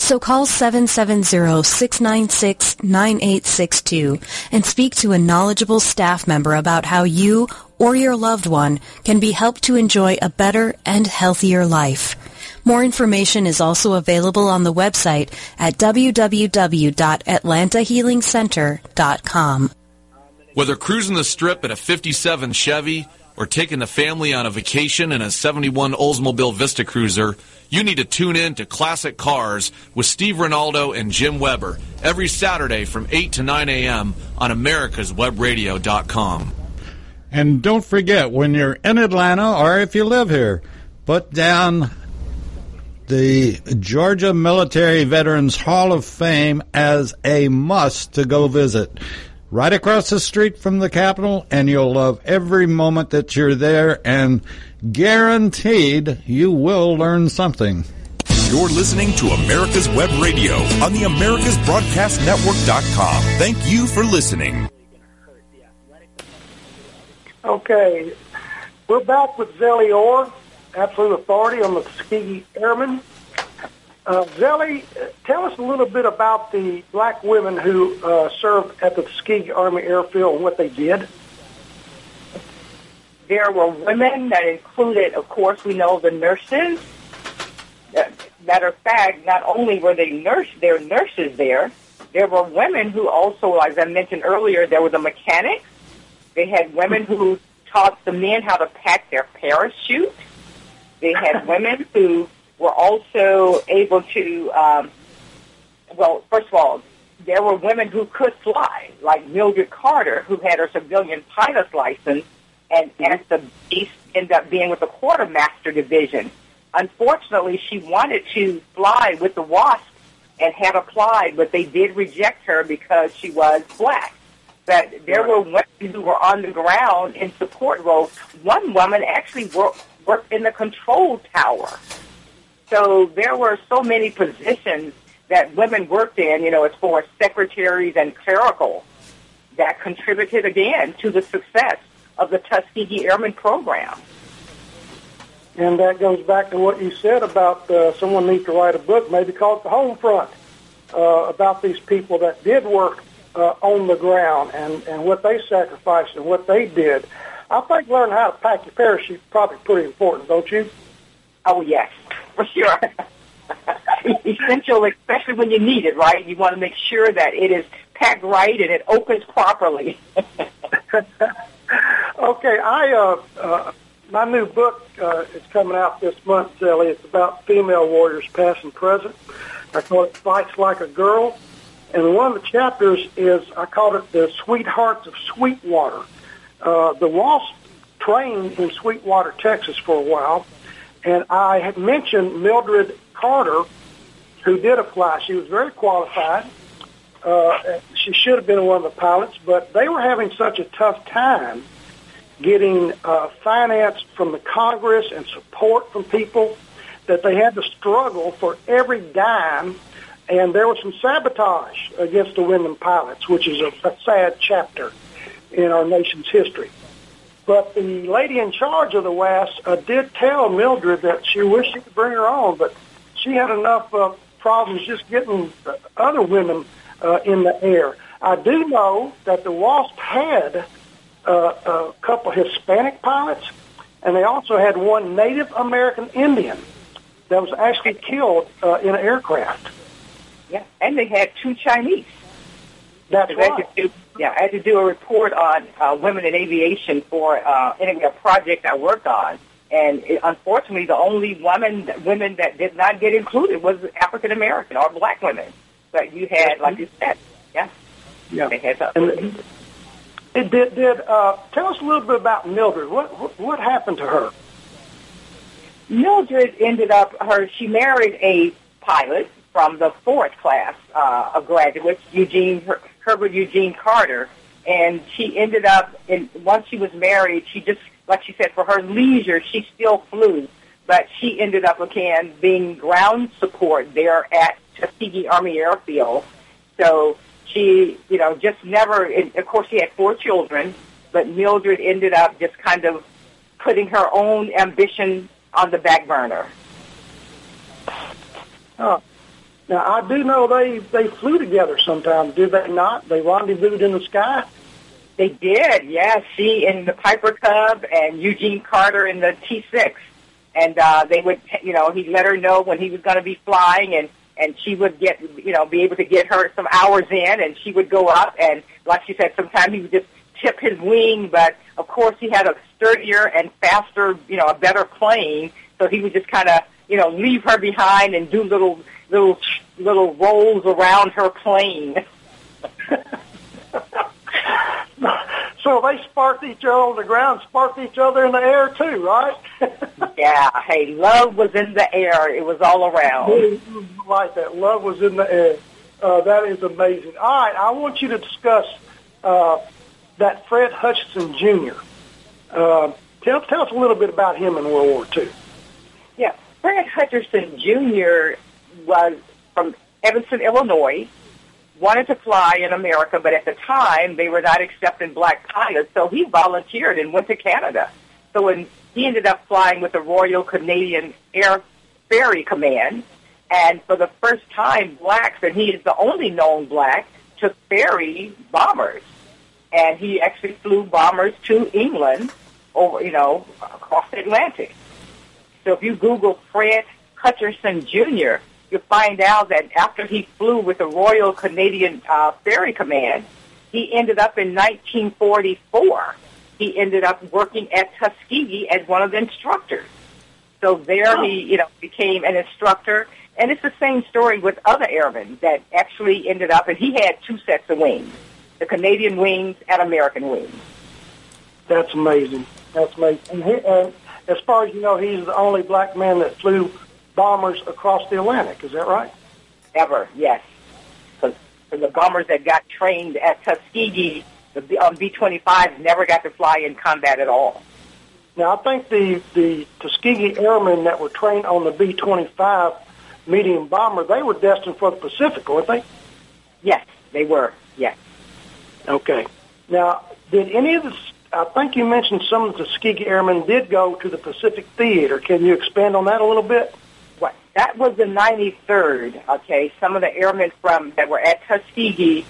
So call 770-696-9862 and speak to a knowledgeable staff member about how you or your loved one can be helped to enjoy a better and healthier life. More information is also available on the website at www.atlantahealingcenter.com. Whether cruising the strip in a 57 Chevy or taking the family on a vacation in a 71 Oldsmobile Vista Cruiser, you need to tune in to Classic Cars with Steve Ronaldo and Jim Weber every Saturday from 8 to 9 a.m. on americaswebradio.com. And don't forget, when you're in Atlanta or if you live here, put down the Georgia Military Veterans Hall of Fame as a must to go visit. Right across the street from the Capitol, and you'll love every moment that you're there, and guaranteed you will learn something. You're listening to America's Web Radio on the AmericasBroadcastNetwork.com. Thank you for listening. Okay, we're back with Zellie Orr, Absolute Authority on the Tuskegee Airmen. Uh, Zellie, tell us a little bit about the black women who uh, served at the Tuskegee Army Airfield and what they did. There were women that included, of course, we know the nurses. Uh, matter of fact, not only were they nurse, there nurses there, there were women who also, as I mentioned earlier, there were the mechanics. They had women who taught the men how to pack their parachute. They had (laughs) women who were also able to, um, well, first of all, there were women who could fly, like Mildred Carter, who had her civilian pilot's license, and at the base ended up being with the quartermaster division. Unfortunately, she wanted to fly with the WASP and had applied, but they did reject her because she was black. But there were women who were on the ground in support roles. One woman actually worked, worked in the control tower. So there were so many positions that women worked in, you know, as far as secretaries and clerical, that contributed again to the success of the Tuskegee Airmen program. And that goes back to what you said about uh, someone needs to write a book, maybe called The Home Front, uh, about these people that did work uh, on the ground and, and what they sacrificed and what they did. I think learning how to pack your parachute is probably pretty important, don't you? Oh, yes, for sure. (laughs) Essential, especially when you need it, right? You want to make sure that it is packed right and it opens properly. (laughs) okay, I uh, uh, my new book uh, is coming out this month, Sally. It's about female warriors, past and present. I call it "Fights Like a Girl," and one of the chapters is I called it "The Sweethearts of Sweetwater." Uh, the WASP trained in Sweetwater, Texas, for a while, and I had mentioned Mildred Carter, who did apply. She was very qualified. Uh, she should have been one of the pilots, but they were having such a tough time getting uh, finance from the Congress and support from people that they had to struggle for every dime. And there was some sabotage against the women pilots, which is a, a sad chapter in our nation's history. But the lady in charge of the WASP uh, did tell Mildred that she wished she could bring her on, but she had enough uh, problems just getting other women uh, in the air. I do know that the WASP had uh, a couple Hispanic pilots, and they also had one Native American Indian that was actually killed uh, in an aircraft. Yeah, and they had two Chinese. That's I right. had to do, yeah, I had to do a report on uh, women in aviation for uh, a project I worked on. And it, unfortunately, the only women women that did not get included was African American or black women. But you had, like you said, yeah, Yeah. they had to. And it did. Did uh, tell us a little bit about Mildred. What what, what happened to her? Mildred ended up her. She married a pilot from the fourth class uh, of graduates, Eugene Herbert Eugene Carter, and she ended up in once she was married, she just like she said for her leisure, she still flew, but she ended up again being ground support there at Tuskegee Army Airfield. So she, you know, just never. And of course, she had four children, but Mildred ended up just kind of putting her own ambition on the back burner. Oh. Now I do know they they flew together sometimes, did they not? They rendezvoused in the sky. They did, yeah. She in the Piper Cub and Eugene Carter in the T6, and uh, they would, you know, he'd let her know when he was going to be flying, and and she would get, you know, be able to get her some hours in, and she would go up, and like she said, sometimes he would just tip his wing, but of course he had a sturdier and faster, you know, a better plane, so he would just kind of, you know, leave her behind and do little little little rolls around her plane. (laughs) so they sparked each other on the ground, sparked each other in the air too, right? (laughs) yeah. Hey, love was in the air. It was all around. Like that. Love was in the air. Uh, that is amazing. All right, I want you to discuss uh, that Fred Hutcherson Jr. Uh, tell, tell us a little bit about him in World War II. Yeah, Fred Hutcherson Jr. was from Evanston, Illinois wanted to fly in America, but at the time they were not accepting black pilots, so he volunteered and went to Canada. So when he ended up flying with the Royal Canadian Air Ferry Command, and for the first time, blacks, and he is the only known black, took ferry bombers, and he actually flew bombers to England, over you know across the Atlantic. So if you Google Fred Hutcherson Jr., you find out that after he flew with the Royal Canadian uh, Ferry Command, he ended up in 1944. He ended up working at Tuskegee as one of the instructors. So there oh. he, you know, became an instructor. And it's the same story with other airmen that actually ended up, and he had two sets of wings, the Canadian wings and American wings. That's amazing. That's amazing. And, he, and as far as you know, he's the only black man that flew bombers across the Atlantic. Is that right? Ever, yes. Because the bombers that got trained at Tuskegee, the um, B-25s never got to fly in combat at all. Now, I think the, the Tuskegee airmen that were trained on the B-25 medium bomber, they were destined for the Pacific, weren't they? Yes, they were, yes. Okay. Now, did any of the, I think you mentioned some of the Tuskegee airmen did go to the Pacific Theater. Can you expand on that a little bit? That was the 93rd, okay? Some of the airmen from that were at Tuskegee,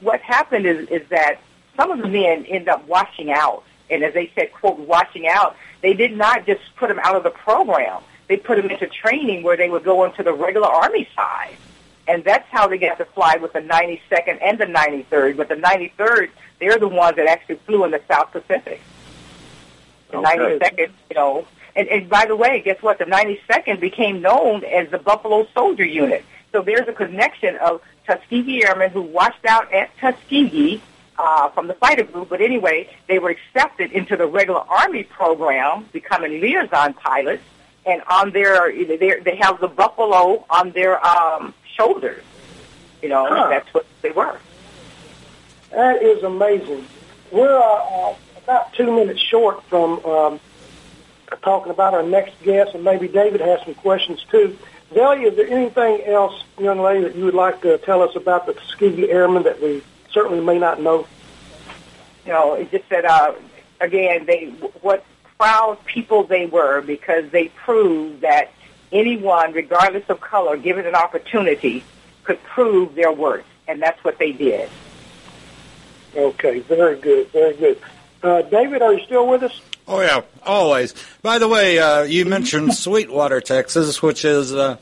what happened is, is that some of the men end up washing out. And as they said, quote, washing out, they did not just put them out of the program. They put them into training where they would go into the regular Army side. And that's how they got to fly with the 92nd and the 93rd. But the 93rd, they're the ones that actually flew in the South Pacific. The okay. 92nd, you know, and, and by the way, guess what? The 92nd became known as the Buffalo Soldier Unit. So there's a connection of Tuskegee Airmen who washed out at Tuskegee uh, from the fighter group. But anyway, they were accepted into the regular Army program, becoming liaison pilots. And on their, they have the buffalo on their um, shoulders. You know, huh. that's what they were. That is amazing. We're uh, uh, about two minutes short from um, talking about our next guest, and maybe David has some questions too. Zelia, is there anything else, young lady, that you would like to tell us about the Tuskegee Airmen that we certainly may not know? You know, it just that uh, again, they what proud people they were because they proved that anyone, regardless of color, given an opportunity, could prove their worth, and that's what they did. Okay, very good, very good. Uh, David, are you still with us? Oh yeah, always. By the way, uh, you mentioned (laughs) Sweetwater, Texas, which is uh,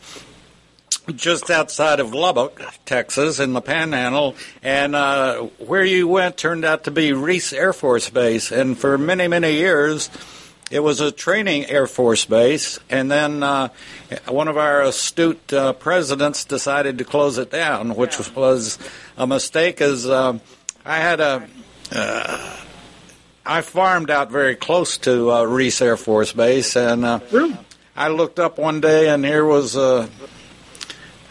just outside of Lubbock, Texas, in the Panhandle, and uh, where you went turned out to be Reese Air Force Base, and for many, many years. It was a training Air Force base, and then uh, one of our astute uh, presidents decided to close it down, which was a mistake. As uh, I had a uh, I farmed out very close to uh, Reese Air Force Base, and uh, really? I looked up one day, and here was a,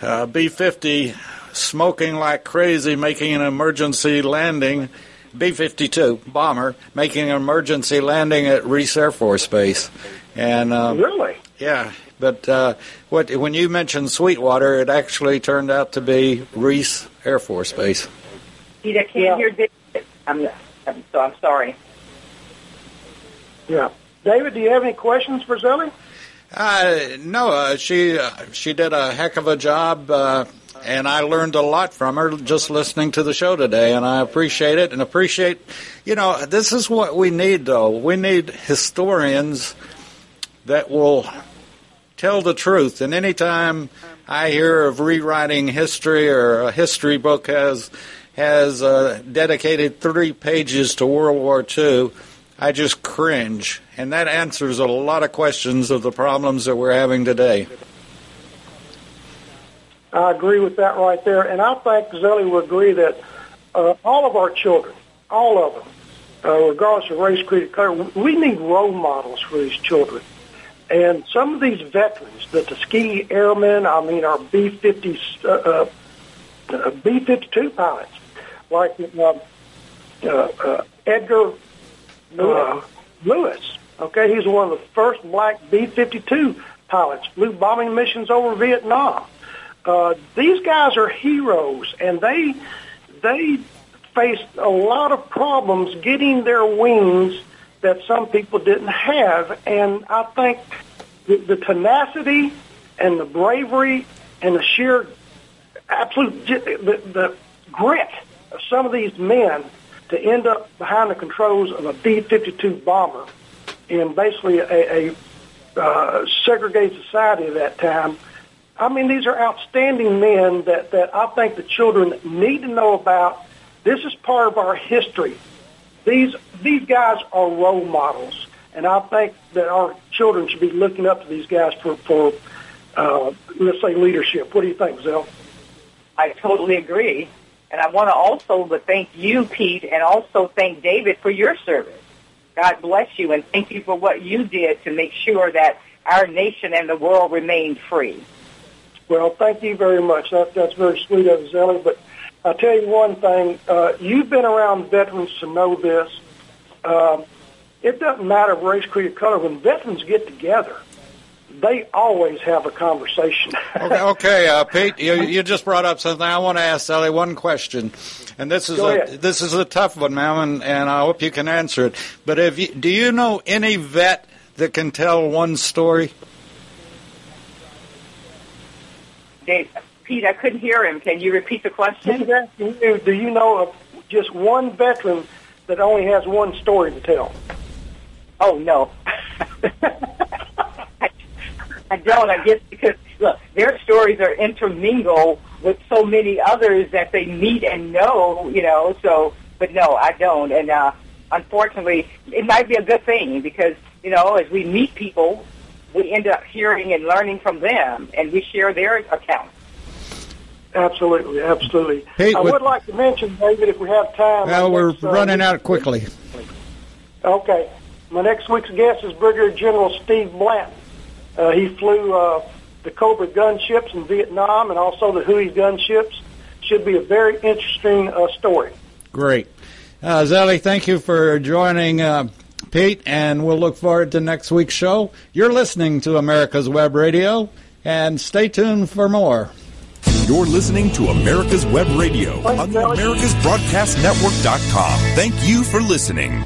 a B 50 smoking like crazy, making an emergency landing B-52 bomber making an emergency landing at Reese Air Force Base. And um, really, yeah. But uh, what when you mentioned Sweetwater, it actually turned out to be Reese Air Force Base. Peter, can't Yeah. hear I'm, I'm so I'm sorry. Yeah. David, do you have any questions for Zellie? Uh, no, uh, she uh, she did a heck of a job, uh, and I learned a lot from her just listening to the show today, and I appreciate it and appreciate, you know, this is what we need though. We need historians that will tell the truth, and anytime I hear of rewriting history or a history book has has uh, dedicated three pages to World War II. I just cringe. And that answers a lot of questions of the problems that we're having today. I agree with that right there, and I think Zellie will agree that uh, all of our children, all of them, uh, regardless of race, creed, or color, we need role models for these children. And some of these veterans, the Tuskegee Airmen, I mean, our B-50, uh, uh, uh, B-52 pilots, like uh, Edgar uh, Lewis. Okay, he's one of the first black B-52 pilots, flew bombing missions over Vietnam. Uh, these guys are heroes, and they they faced a lot of problems getting their wings that some people didn't have. And I think the, the tenacity and the bravery and the sheer absolute the, the grit of some of these men to end up behind the controls of a B-52 bomber in basically a, a uh, segregated society at that time. I mean, these are outstanding men that, that I think the children need to know about. This is part of our history. These these guys are role models, and I think that our children should be looking up to these guys for for uh, let's say leadership. What do you think, Zell? I totally agree. And I want to also thank you, Pete, and also thank David for your service. God bless you, and thank you for what you did to make sure that our nation and the world remained free. Well, thank you very much. That, that's very sweet of you, Zellie. But I'll tell you one thing. Uh, you've been around veterans to know this. Um, it doesn't matter race, creed, or color. When veterans get together, they always have a conversation. (laughs) Okay, okay uh, Pete, you, you just brought up something. I want to ask Sally one question, and this is Go a ahead. this is a tough one, ma'am, and, and I hope you can answer it. But if you, do you know any vet that can tell one story? Dave, Pete, I couldn't hear him. Can you repeat the question? He's asking you, do you know of just one veteran that only has one story to tell? Oh no, I, (laughs) I don't. I guess because look, their stories are intermingled with so many others that they meet and know. You know, so but no, I don't. And uh, unfortunately, it might be a good thing because you know, as we meet people, we end up hearing and learning from them, and we share their accounts. Absolutely, absolutely. Pete, I with- would like to mention, David, if we have time. Well, my we're next, uh, running out quickly. Okay. My next week's guest is Brigadier General Steve Blanton. Uh, he flew uh, the Cobra gunships in Vietnam and also the Huey gunships. Should be a very interesting uh, story. Great. Uh, Zellie, thank you for joining uh, Pete, and we'll look forward to next week's show. You're listening to America's Web Radio, and stay tuned for more. You're listening to America's Web Radio on the AmericasBroadcastNetwork.com. Thank you for listening.